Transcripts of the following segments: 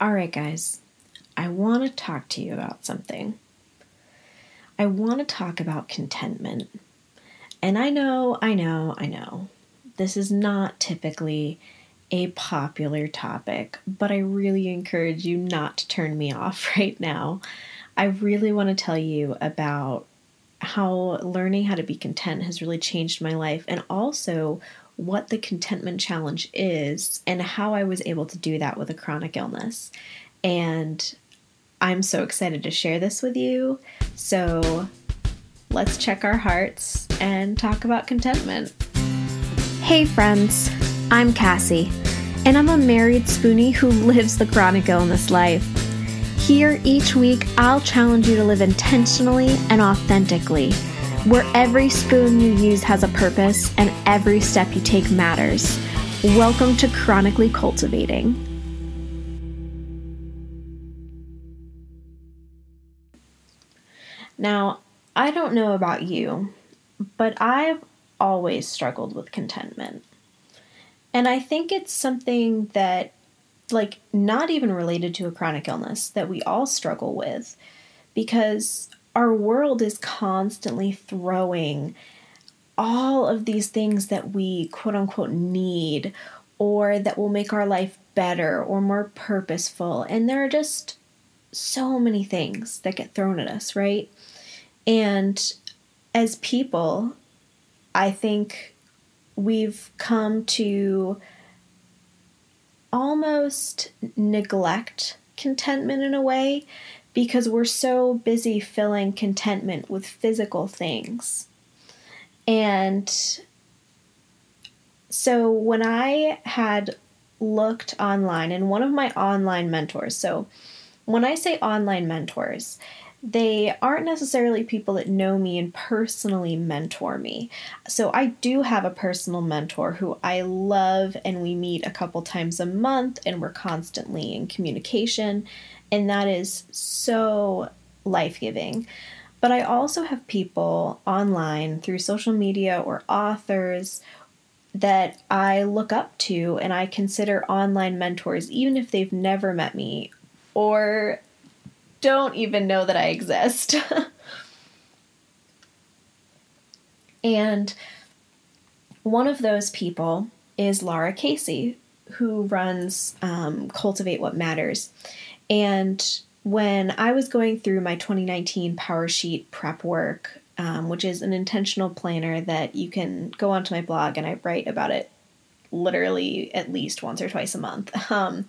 All right, guys, I want to talk to you about something. I want to talk about contentment. And I know, I know, I know, this is not typically a popular topic, but I really encourage you not to turn me off right now. I really want to tell you about how learning how to be content has really changed my life and also what the contentment challenge is and how I was able to do that with a chronic illness. And I'm so excited to share this with you. So let's check our hearts and talk about contentment. Hey, friends, I'm Cassie, and I'm a married spoonie who lives the chronic illness life. Here each week, I'll challenge you to live intentionally and authentically, where every spoon you use has a purpose and every step you take matters. Welcome to Chronically Cultivating. Now, I don't know about you, but I've always struggled with contentment. And I think it's something that like not even related to a chronic illness that we all struggle with because our world is constantly throwing all of these things that we quote unquote need or that will make our life better or more purposeful. And there are just so many things that get thrown at us, right? And as people, I think we've come to almost neglect contentment in a way because we're so busy filling contentment with physical things. And so when I had looked online, and one of my online mentors, so when I say online mentors, they aren't necessarily people that know me and personally mentor me. So I do have a personal mentor who I love, and we meet a couple times a month, and we're constantly in communication, and that is so life giving. But I also have people online through social media or authors that I look up to and I consider online mentors, even if they've never met me or don't even know that I exist. and one of those people is Lara Casey, who runs um, Cultivate What Matters. And when I was going through my 2019 Power Sheet prep work, um, which is an intentional planner that you can go onto my blog and I write about it literally at least once or twice a month. Um,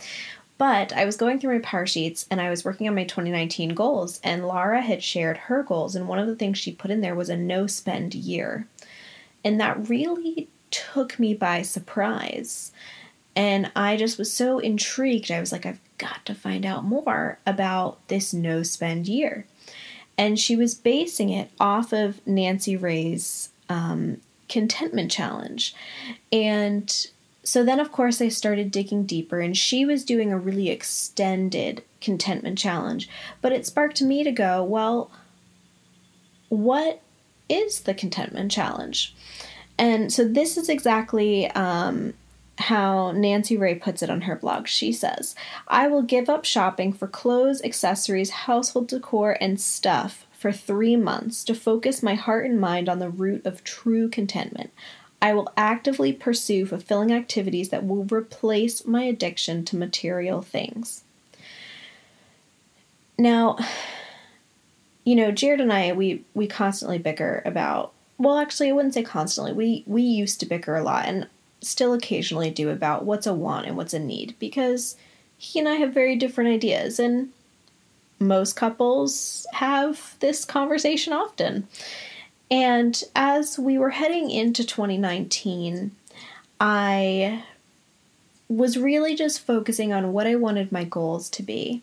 but I was going through my power sheets and I was working on my 2019 goals, and Lara had shared her goals, and one of the things she put in there was a no spend year. And that really took me by surprise. And I just was so intrigued. I was like, I've got to find out more about this no spend year. And she was basing it off of Nancy Ray's um, contentment challenge. And so then, of course, I started digging deeper, and she was doing a really extended contentment challenge. But it sparked me to go, well, what is the contentment challenge? And so this is exactly um, how Nancy Ray puts it on her blog. She says, I will give up shopping for clothes, accessories, household decor, and stuff for three months to focus my heart and mind on the root of true contentment. I will actively pursue fulfilling activities that will replace my addiction to material things. Now, you know, Jared and I, we we constantly bicker about. Well, actually, I wouldn't say constantly. We we used to bicker a lot, and still occasionally do about what's a want and what's a need because he and I have very different ideas, and most couples have this conversation often. And as we were heading into 2019, I was really just focusing on what I wanted my goals to be.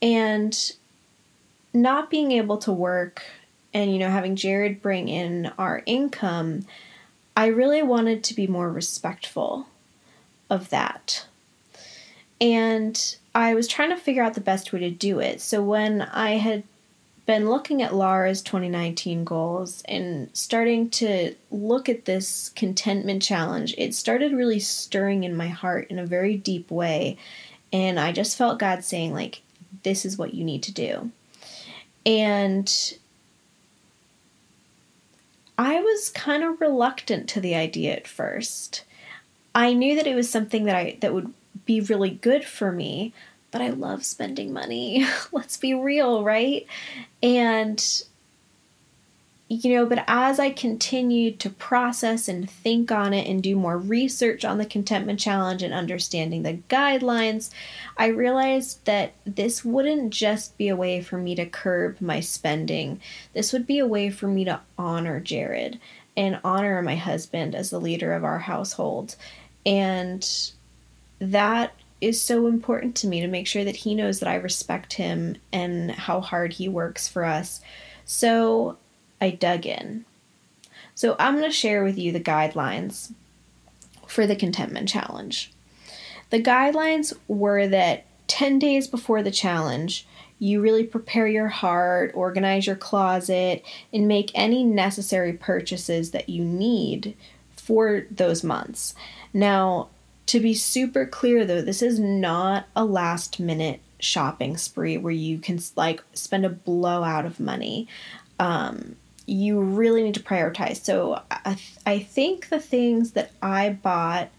And not being able to work and, you know, having Jared bring in our income, I really wanted to be more respectful of that. And I was trying to figure out the best way to do it. So when I had been looking at Lara's 2019 goals and starting to look at this contentment challenge, it started really stirring in my heart in a very deep way. And I just felt God saying, like, this is what you need to do. And I was kind of reluctant to the idea at first. I knew that it was something that I that would be really good for me, but I love spending money. Let's be real, right? And you know, but as I continued to process and think on it and do more research on the contentment challenge and understanding the guidelines, I realized that this wouldn't just be a way for me to curb my spending. This would be a way for me to honor Jared and honor my husband as the leader of our household. And that is so important to me to make sure that he knows that I respect him and how hard he works for us. So I dug in. So I'm going to share with you the guidelines for the contentment challenge. The guidelines were that 10 days before the challenge, you really prepare your heart, organize your closet, and make any necessary purchases that you need for those months. Now, to be super clear though, this is not a last minute shopping spree where you can like spend a blowout of money. Um, you really need to prioritize. So I, th- I think the things that I bought,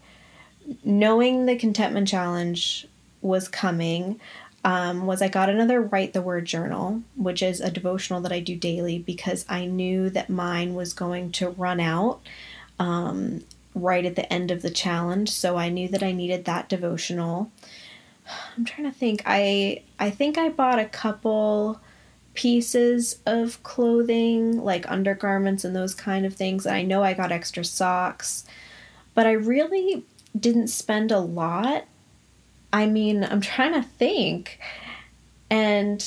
knowing the contentment challenge was coming, um, was I got another Write the Word journal, which is a devotional that I do daily because I knew that mine was going to run out um, right at the end of the challenge. So I knew that I needed that devotional. I'm trying to think. I I think I bought a couple pieces of clothing, like undergarments and those kind of things. I know I got extra socks, but I really didn't spend a lot. I mean, I'm trying to think. And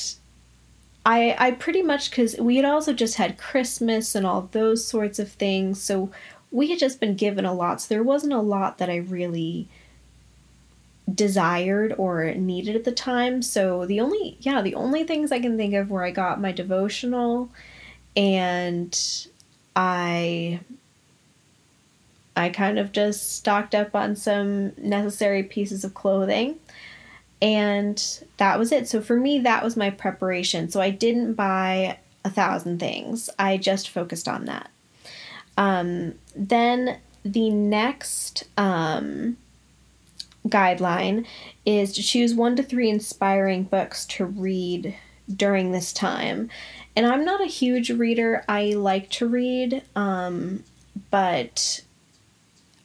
I I pretty much cuz we had also just had Christmas and all those sorts of things, so we had just been given a lot. So there wasn't a lot that I really desired or needed at the time. So the only yeah, the only things I can think of where I got my devotional and I I kind of just stocked up on some necessary pieces of clothing. And that was it. So for me, that was my preparation. So I didn't buy a thousand things. I just focused on that. Um, then the next um, guideline is to choose one to three inspiring books to read during this time. And I'm not a huge reader. I like to read, um, but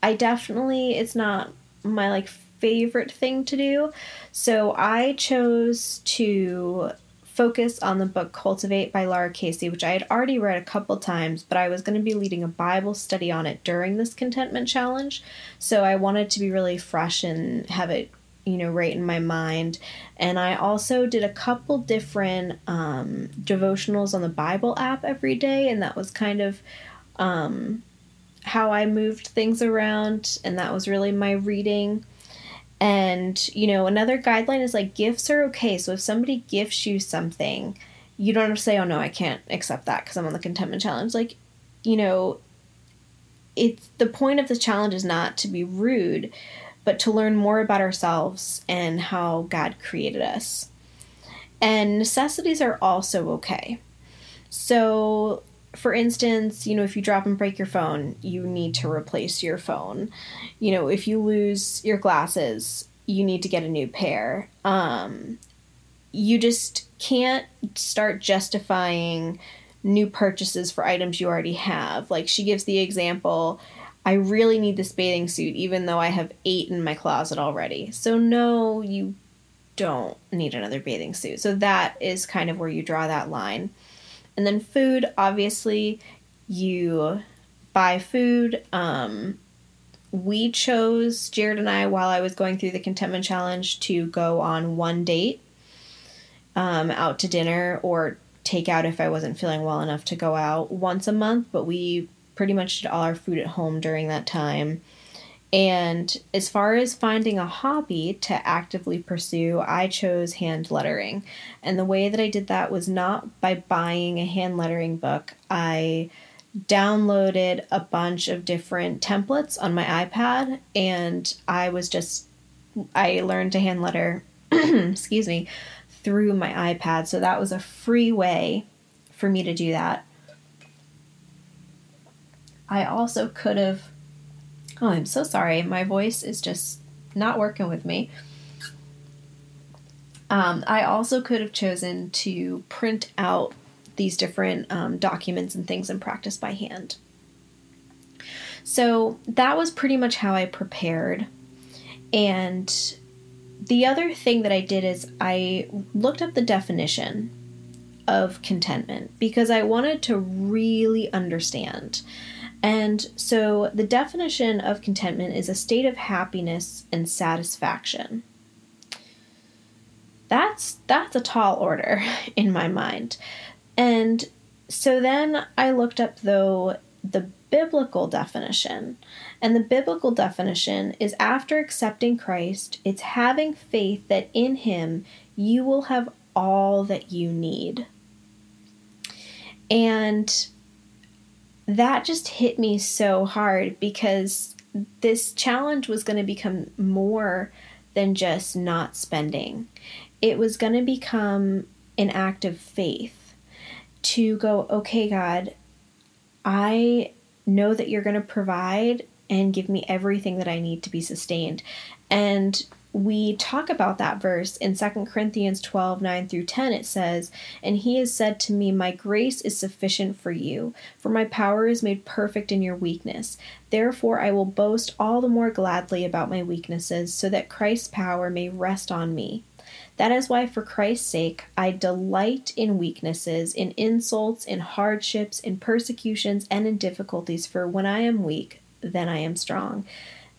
I definitely, it's not my like favorite thing to do. So I chose to focus on the book Cultivate by Lara Casey, which I had already read a couple times, but I was going to be leading a Bible study on it during this contentment challenge. So I wanted to be really fresh and have it, you know, right in my mind. And I also did a couple different um, devotionals on the Bible app every day, and that was kind of. Um, how I moved things around, and that was really my reading. And, you know, another guideline is like gifts are okay. So if somebody gifts you something, you don't have to say, oh no, I can't accept that because I'm on the contentment challenge. Like, you know, it's the point of the challenge is not to be rude, but to learn more about ourselves and how God created us. And necessities are also okay. So for instance, you know, if you drop and break your phone, you need to replace your phone. You know, if you lose your glasses, you need to get a new pair. Um, you just can't start justifying new purchases for items you already have. Like she gives the example, I really need this bathing suit, even though I have eight in my closet already. So, no, you don't need another bathing suit. So, that is kind of where you draw that line. And then food, obviously, you buy food. Um, we chose, Jared and I, while I was going through the contentment challenge, to go on one date um, out to dinner or take out if I wasn't feeling well enough to go out once a month, but we pretty much did all our food at home during that time. And as far as finding a hobby to actively pursue, I chose hand lettering. And the way that I did that was not by buying a hand lettering book. I downloaded a bunch of different templates on my iPad and I was just I learned to hand letter, excuse me, through my iPad. So that was a free way for me to do that. I also could have. Oh, I'm so sorry. My voice is just not working with me. Um, I also could have chosen to print out these different um, documents and things and practice by hand. So that was pretty much how I prepared. And the other thing that I did is I looked up the definition of contentment because I wanted to really understand. And so the definition of contentment is a state of happiness and satisfaction. That's that's a tall order in my mind. And so then I looked up though the biblical definition. And the biblical definition is after accepting Christ, it's having faith that in him you will have all that you need. And that just hit me so hard because this challenge was going to become more than just not spending. It was going to become an act of faith to go, okay, God, I know that you're going to provide and give me everything that I need to be sustained. And we talk about that verse in 2 Corinthians 12 9 through 10. It says, And he has said to me, My grace is sufficient for you, for my power is made perfect in your weakness. Therefore, I will boast all the more gladly about my weaknesses, so that Christ's power may rest on me. That is why, for Christ's sake, I delight in weaknesses, in insults, in hardships, in persecutions, and in difficulties, for when I am weak, then I am strong.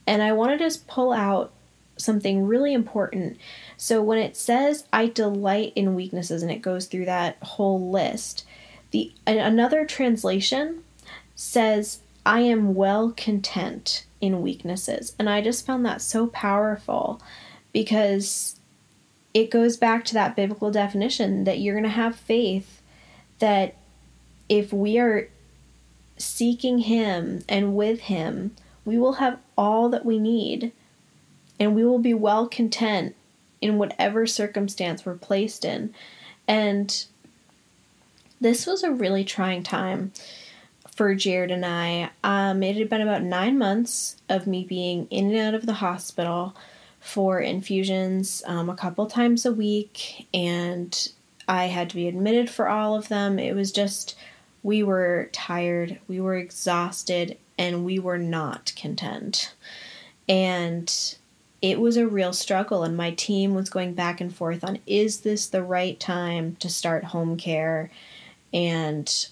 And I want to just pull out something really important. So when it says I delight in weaknesses and it goes through that whole list, the another translation says I am well content in weaknesses. And I just found that so powerful because it goes back to that biblical definition that you're going to have faith that if we are seeking him and with him, we will have all that we need and we will be well content in whatever circumstance we're placed in. And this was a really trying time for Jared and I. Um, it had been about nine months of me being in and out of the hospital for infusions um, a couple times a week, and I had to be admitted for all of them. It was just, we were tired, we were exhausted, and we were not content. And it was a real struggle and my team was going back and forth on is this the right time to start home care? And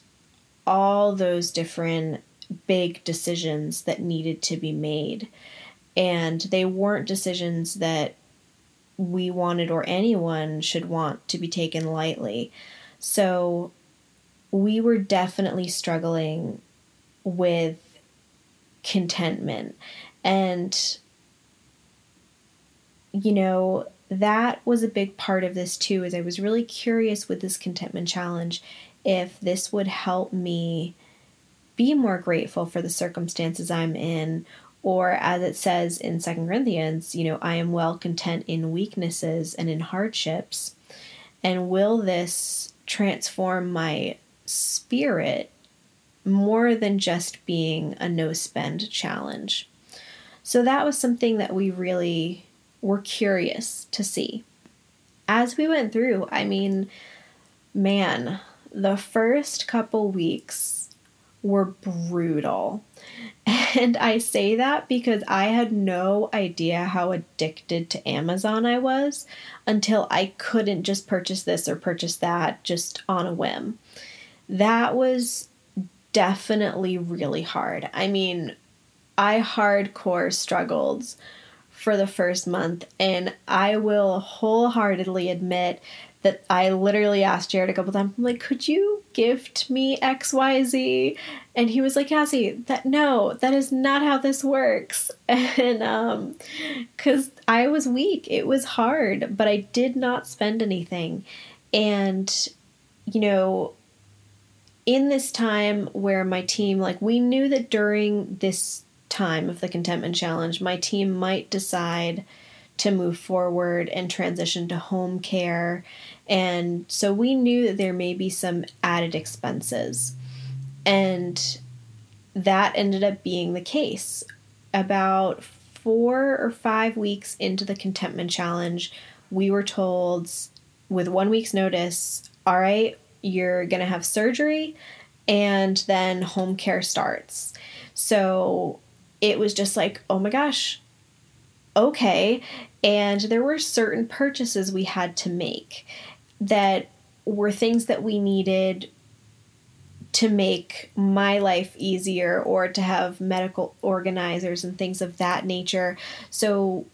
all those different big decisions that needed to be made. And they weren't decisions that we wanted or anyone should want to be taken lightly. So we were definitely struggling with contentment. And you know, that was a big part of this too, is I was really curious with this contentment challenge if this would help me be more grateful for the circumstances I'm in, or as it says in Second Corinthians, you know, I am well content in weaknesses and in hardships. And will this transform my spirit more than just being a no spend challenge? So that was something that we really were curious to see. As we went through, I mean, man, the first couple weeks were brutal. And I say that because I had no idea how addicted to Amazon I was until I couldn't just purchase this or purchase that just on a whim. That was definitely really hard. I mean, I hardcore struggled for the first month, and I will wholeheartedly admit that I literally asked Jared a couple times, I'm like, could you gift me XYZ? And he was like, Cassie, that no, that is not how this works. And um cuz I was weak. It was hard, but I did not spend anything. And you know, in this time where my team like we knew that during this time of the contentment challenge, my team might decide to move forward and transition to home care. And so we knew that there may be some added expenses. And that ended up being the case. About four or five weeks into the contentment challenge, we were told with one week's notice, all right, you're going to have surgery and then home care starts. So it was just like, oh my gosh, okay. And there were certain purchases we had to make that were things that we needed to make my life easier or to have medical organizers and things of that nature. So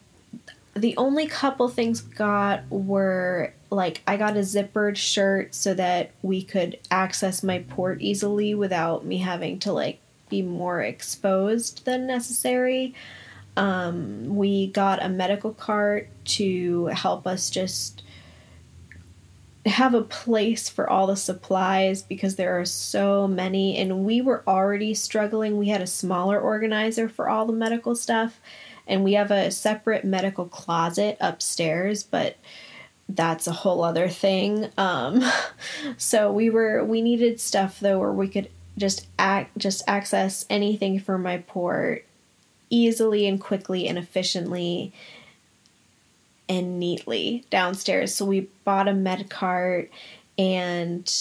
the only couple things got were like I got a zippered shirt so that we could access my port easily without me having to like be more exposed than necessary. Um, we got a medical cart to help us just have a place for all the supplies because there are so many and we were already struggling. We had a smaller organizer for all the medical stuff and we have a separate medical closet upstairs, but that's a whole other thing. Um, so we were we needed stuff though where we could just act just access anything from my port easily and quickly and efficiently and neatly downstairs. So we bought a med cart and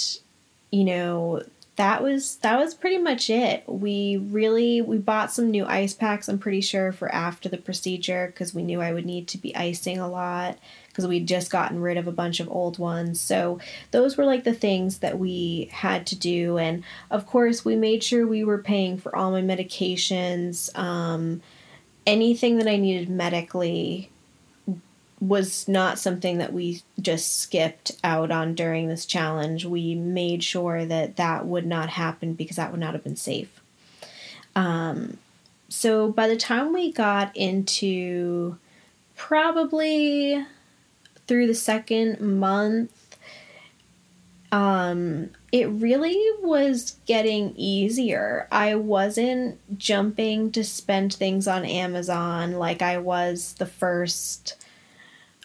you know that was that was pretty much it. We really we bought some new ice packs I'm pretty sure for after the procedure because we knew I would need to be icing a lot because we'd just gotten rid of a bunch of old ones. So those were like the things that we had to do. And of course, we made sure we were paying for all my medications. Um, anything that I needed medically was not something that we just skipped out on during this challenge. We made sure that that would not happen because that would not have been safe. Um, so by the time we got into probably through the second month, um, it really was getting easier. I wasn't jumping to spend things on Amazon like I was the first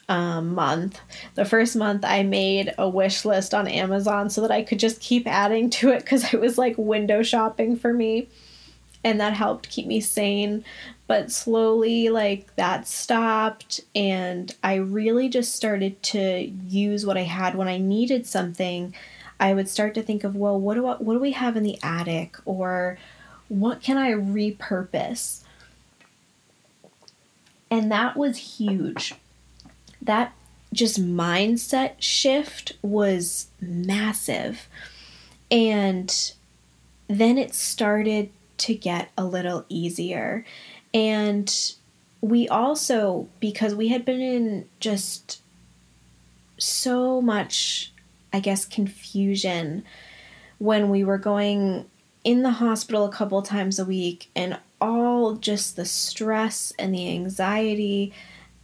um, month. The first month, I made a wish list on Amazon so that I could just keep adding to it because it was like window shopping for me. And that helped keep me sane but slowly like that stopped and i really just started to use what i had when i needed something. I would start to think of well what do I, what do we have in the attic or what can i repurpose? And that was huge. That just mindset shift was massive. And then it started to get a little easier and we also, because we had been in just so much, I guess, confusion when we were going in the hospital a couple times a week and all just the stress and the anxiety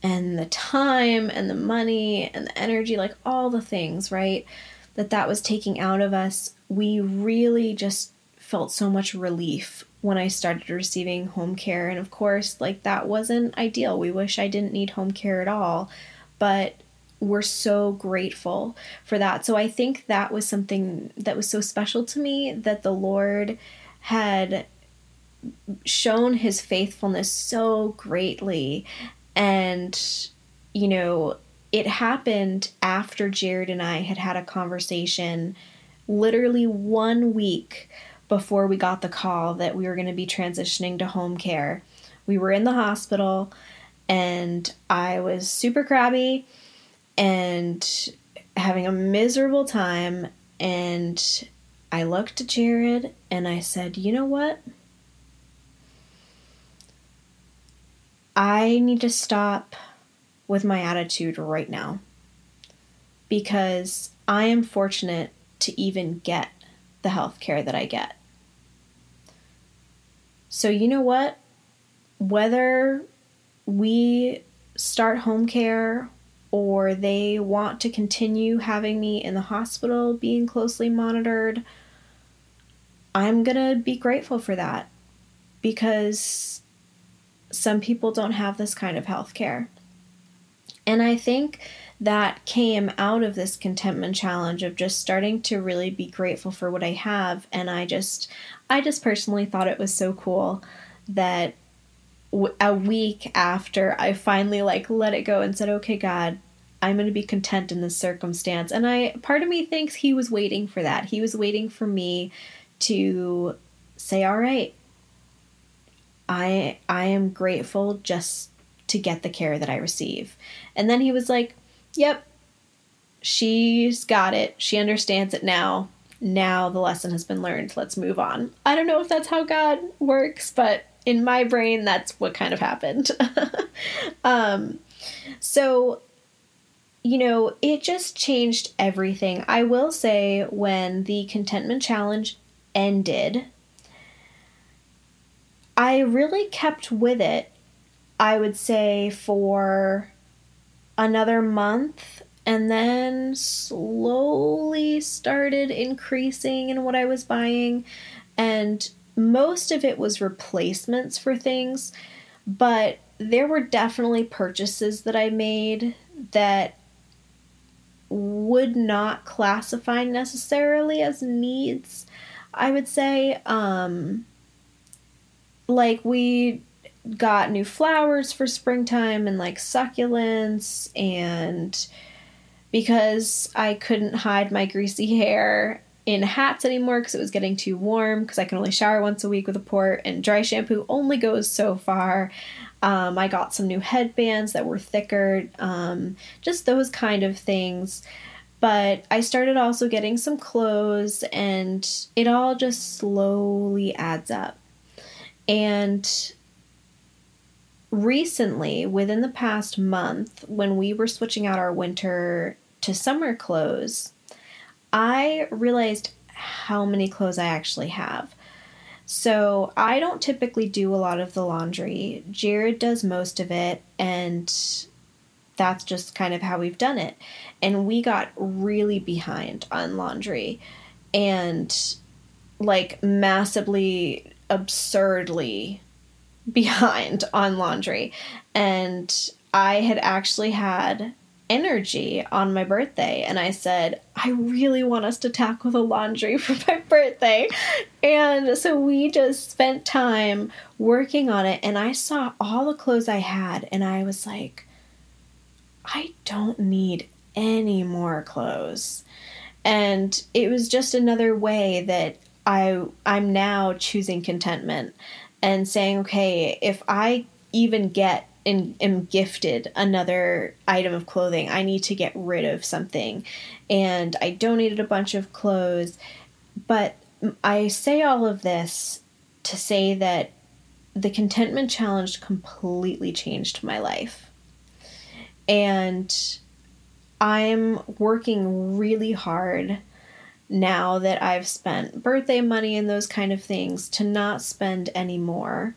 and the time and the money and the energy like all the things right that that was taking out of us we really just felt so much relief when I started receiving home care. And of course, like that wasn't ideal. We wish I didn't need home care at all, but we're so grateful for that. So I think that was something that was so special to me that the Lord had shown his faithfulness so greatly. And, you know, it happened after Jared and I had had a conversation literally one week before we got the call that we were going to be transitioning to home care. We were in the hospital and I was super crabby and having a miserable time. And I looked at Jared and I said, You know what? I need to stop with my attitude right now because I am fortunate to even get the health care that I get. So, you know what? Whether we start home care or they want to continue having me in the hospital being closely monitored, I'm going to be grateful for that because some people don't have this kind of health care. And I think that came out of this contentment challenge of just starting to really be grateful for what I have. And I just I just personally thought it was so cool that a week after I finally like let it go and said okay God I'm going to be content in this circumstance. And I part of me thinks he was waiting for that. He was waiting for me to say all right I I am grateful just to get the care that I receive. And then he was like, Yep, she's got it. She understands it now. Now the lesson has been learned. Let's move on. I don't know if that's how God works, but in my brain, that's what kind of happened. um, so, you know, it just changed everything. I will say, when the contentment challenge ended, I really kept with it I would say for another month and then slowly started increasing in what I was buying. And most of it was replacements for things, but there were definitely purchases that I made that would not classify necessarily as needs. I would say, um, like we got new flowers for springtime and like succulents and because I couldn't hide my greasy hair in hats anymore because it was getting too warm because I can only shower once a week with a port and dry shampoo only goes so far. Um, I got some new headbands that were thicker, um, just those kind of things. But I started also getting some clothes, and it all just slowly adds up. And recently, within the past month, when we were switching out our winter to summer clothes, I realized how many clothes I actually have. So I don't typically do a lot of the laundry. Jared does most of it, and that's just kind of how we've done it. And we got really behind on laundry and like massively, absurdly behind on laundry. And I had actually had energy on my birthday and I said, I really want us to tackle the laundry for my birthday. And so we just spent time working on it and I saw all the clothes I had and I was like, I don't need any more clothes. And it was just another way that I I'm now choosing contentment and saying, okay, if I even get and am gifted another item of clothing, I need to get rid of something. And I donated a bunch of clothes. But I say all of this to say that the contentment challenge completely changed my life. And I'm working really hard now that I've spent birthday money and those kind of things to not spend any more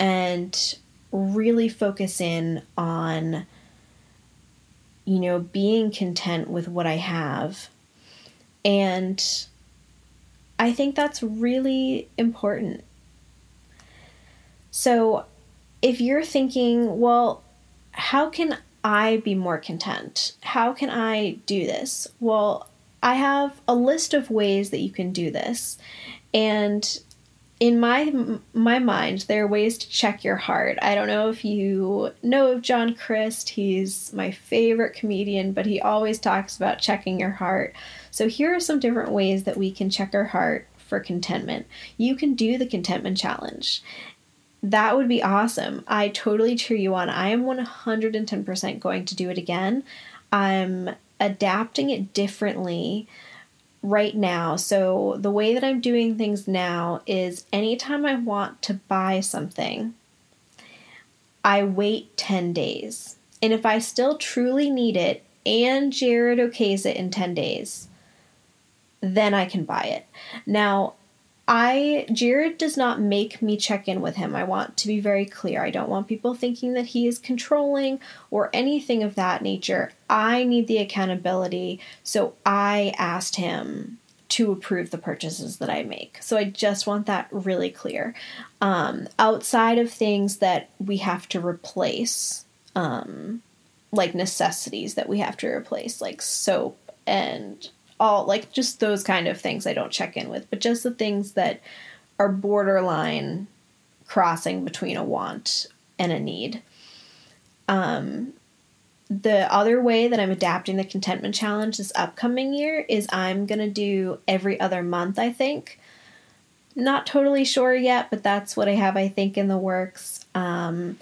and really focus in on you know being content with what I have and I think that's really important. So if you're thinking, well, how can I be more content? How can I do this? Well, I have a list of ways that you can do this. And in my my mind, there are ways to check your heart. I don't know if you know of John Crist. He's my favorite comedian, but he always talks about checking your heart. So here are some different ways that we can check our heart for contentment. You can do the contentment challenge. That would be awesome. I totally cheer you on. I am 110% going to do it again. I'm adapting it differently right now. So, the way that I'm doing things now is anytime I want to buy something, I wait 10 days. And if I still truly need it and Jared okays it in 10 days, then I can buy it. Now, I Jared does not make me check in with him. I want to be very clear. I don't want people thinking that he is controlling or anything of that nature. I need the accountability, so I asked him to approve the purchases that I make. So I just want that really clear. Um, outside of things that we have to replace, um, like necessities that we have to replace, like soap and all like just those kind of things I don't check in with, but just the things that are borderline crossing between a want and a need. Um, the other way that I'm adapting the contentment challenge this upcoming year is I'm going to do every other month, I think. Not totally sure yet, but that's what I have, I think, in the works. Um,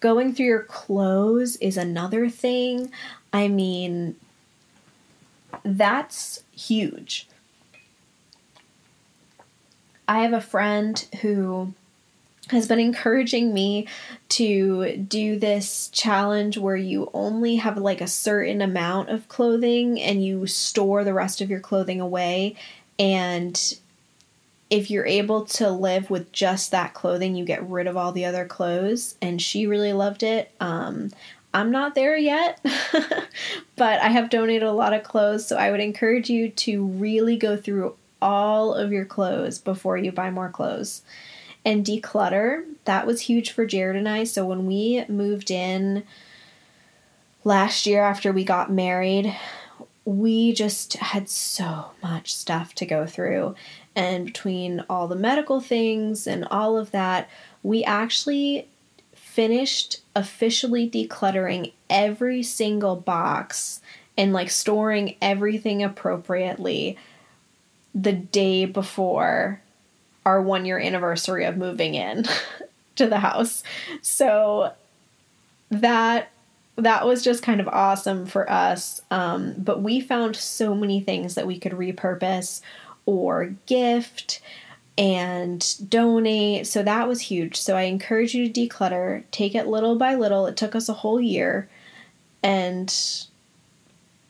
going through your clothes is another thing. I mean, that's huge. I have a friend who has been encouraging me to do this challenge where you only have like a certain amount of clothing and you store the rest of your clothing away. And if you're able to live with just that clothing you get rid of all the other clothes. And she really loved it. Um, i'm not there yet but i have donated a lot of clothes so i would encourage you to really go through all of your clothes before you buy more clothes and declutter. That was huge for Jared and I. So when we moved in last year after we got married, we just had so much stuff to go through. And between all the medical things and all of that, we actually finished officially decluttering every single box and like storing everything appropriately the day before our one year anniversary of moving in to the house. So that that was just kind of awesome for us. Um, but we found so many things that we could repurpose or gift and donate. So that was huge. So I encourage you to declutter, take it little by little. It took us a whole year and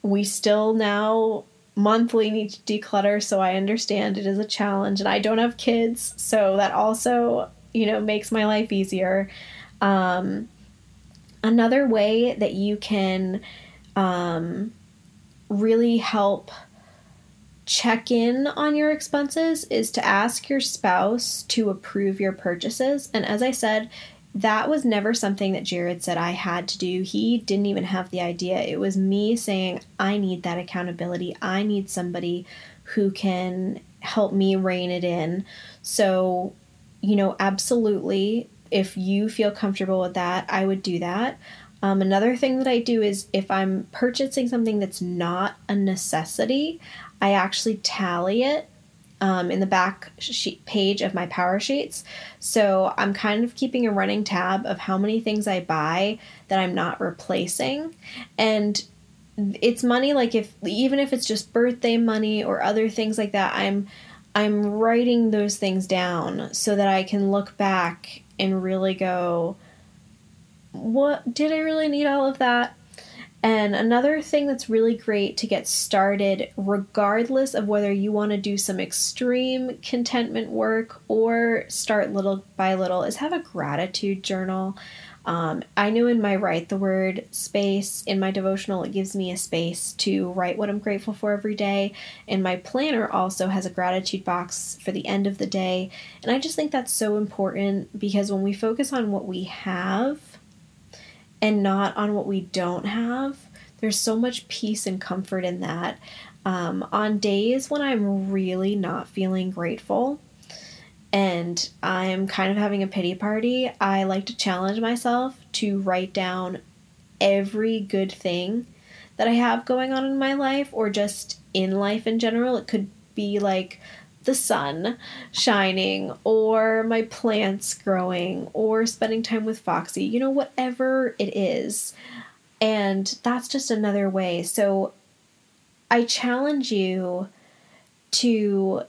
we still now monthly need to declutter, so I understand it is a challenge. And I don't have kids, so that also, you know, makes my life easier. Um, another way that you can um, really help check in on your expenses is to ask your spouse to approve your purchases. And as I said, that was never something that Jared said I had to do. He didn't even have the idea. It was me saying, I need that accountability. I need somebody who can help me rein it in. So, you know, absolutely, if you feel comfortable with that, I would do that. Um, another thing that I do is if I'm purchasing something that's not a necessity, I actually tally it um, in the back sheet page of my power sheets. So I'm kind of keeping a running tab of how many things I buy that I'm not replacing. And it's money like if even if it's just birthday money or other things like that, I'm I'm writing those things down so that I can look back and really go what did I really need all of that? And another thing that's really great to get started, regardless of whether you want to do some extreme contentment work or start little by little, is have a gratitude journal. Um, I know in my write the word space in my devotional, it gives me a space to write what I'm grateful for every day. And my planner also has a gratitude box for the end of the day. And I just think that's so important because when we focus on what we have, and not on what we don't have. There's so much peace and comfort in that. Um, on days when I'm really not feeling grateful and I'm kind of having a pity party, I like to challenge myself to write down every good thing that I have going on in my life or just in life in general. It could be like the sun shining or my plants growing or spending time with Foxy, you know, whatever it is. And that's just another way. So I challenge you to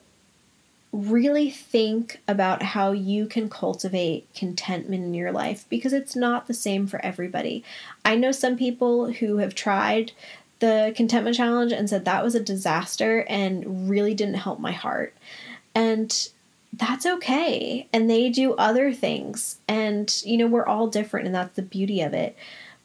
really think about how you can cultivate contentment in your life because it's not the same for everybody. I know some people who have tried the contentment challenge and said that was a disaster and really didn't help my heart. And that's okay. And they do other things. And, you know, we're all different, and that's the beauty of it.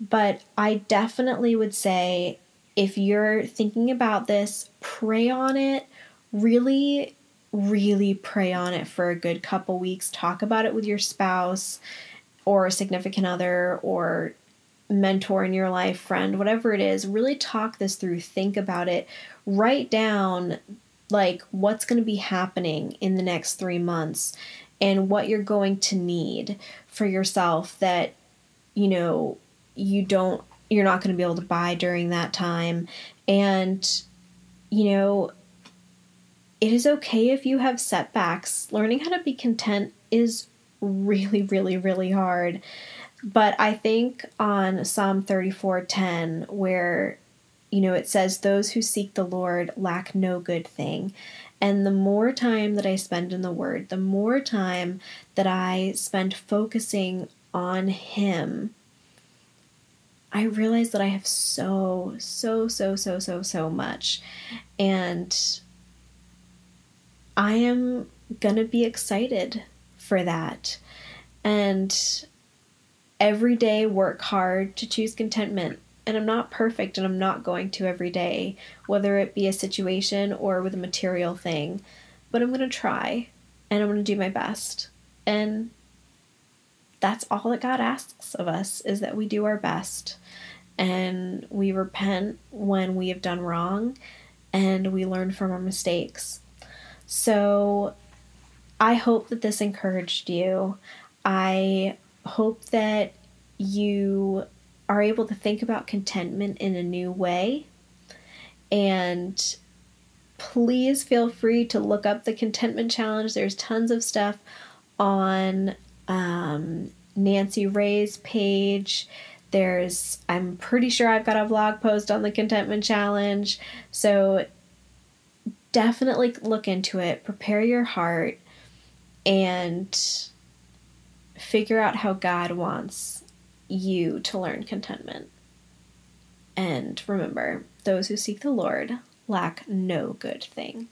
But I definitely would say if you're thinking about this, pray on it. Really, really pray on it for a good couple weeks. Talk about it with your spouse or a significant other or mentor in your life, friend, whatever it is, really talk this through, think about it, write down like what's going to be happening in the next 3 months and what you're going to need for yourself that you know you don't you're not going to be able to buy during that time. And you know it is okay if you have setbacks. Learning how to be content is really really really hard but i think on psalm 34:10 where you know it says those who seek the lord lack no good thing and the more time that I spend in the Word, the more time that I spend focusing on Him, I realize that I have so, so, so, so, so, so much. And I am going to be excited for that. And every day work hard to choose contentment and I'm not perfect and I'm not going to every day, whether it be a situation or with a material thing. But I'm going to try and I'm going to do my best. And that's all that God asks of us is that we do our best and we repent when we have done wrong and we learn from our mistakes. So I hope that this encouraged you. I hope that you are able to think about contentment in a new way. And please feel free to look up the contentment challenge. There's tons of stuff on um, Nancy Ray's page. There's, I'm pretty sure I've got a blog post on the contentment challenge. So definitely look into it, prepare your heart, and figure out how God wants you to learn contentment. And remember, those who seek the Lord lack no good thing.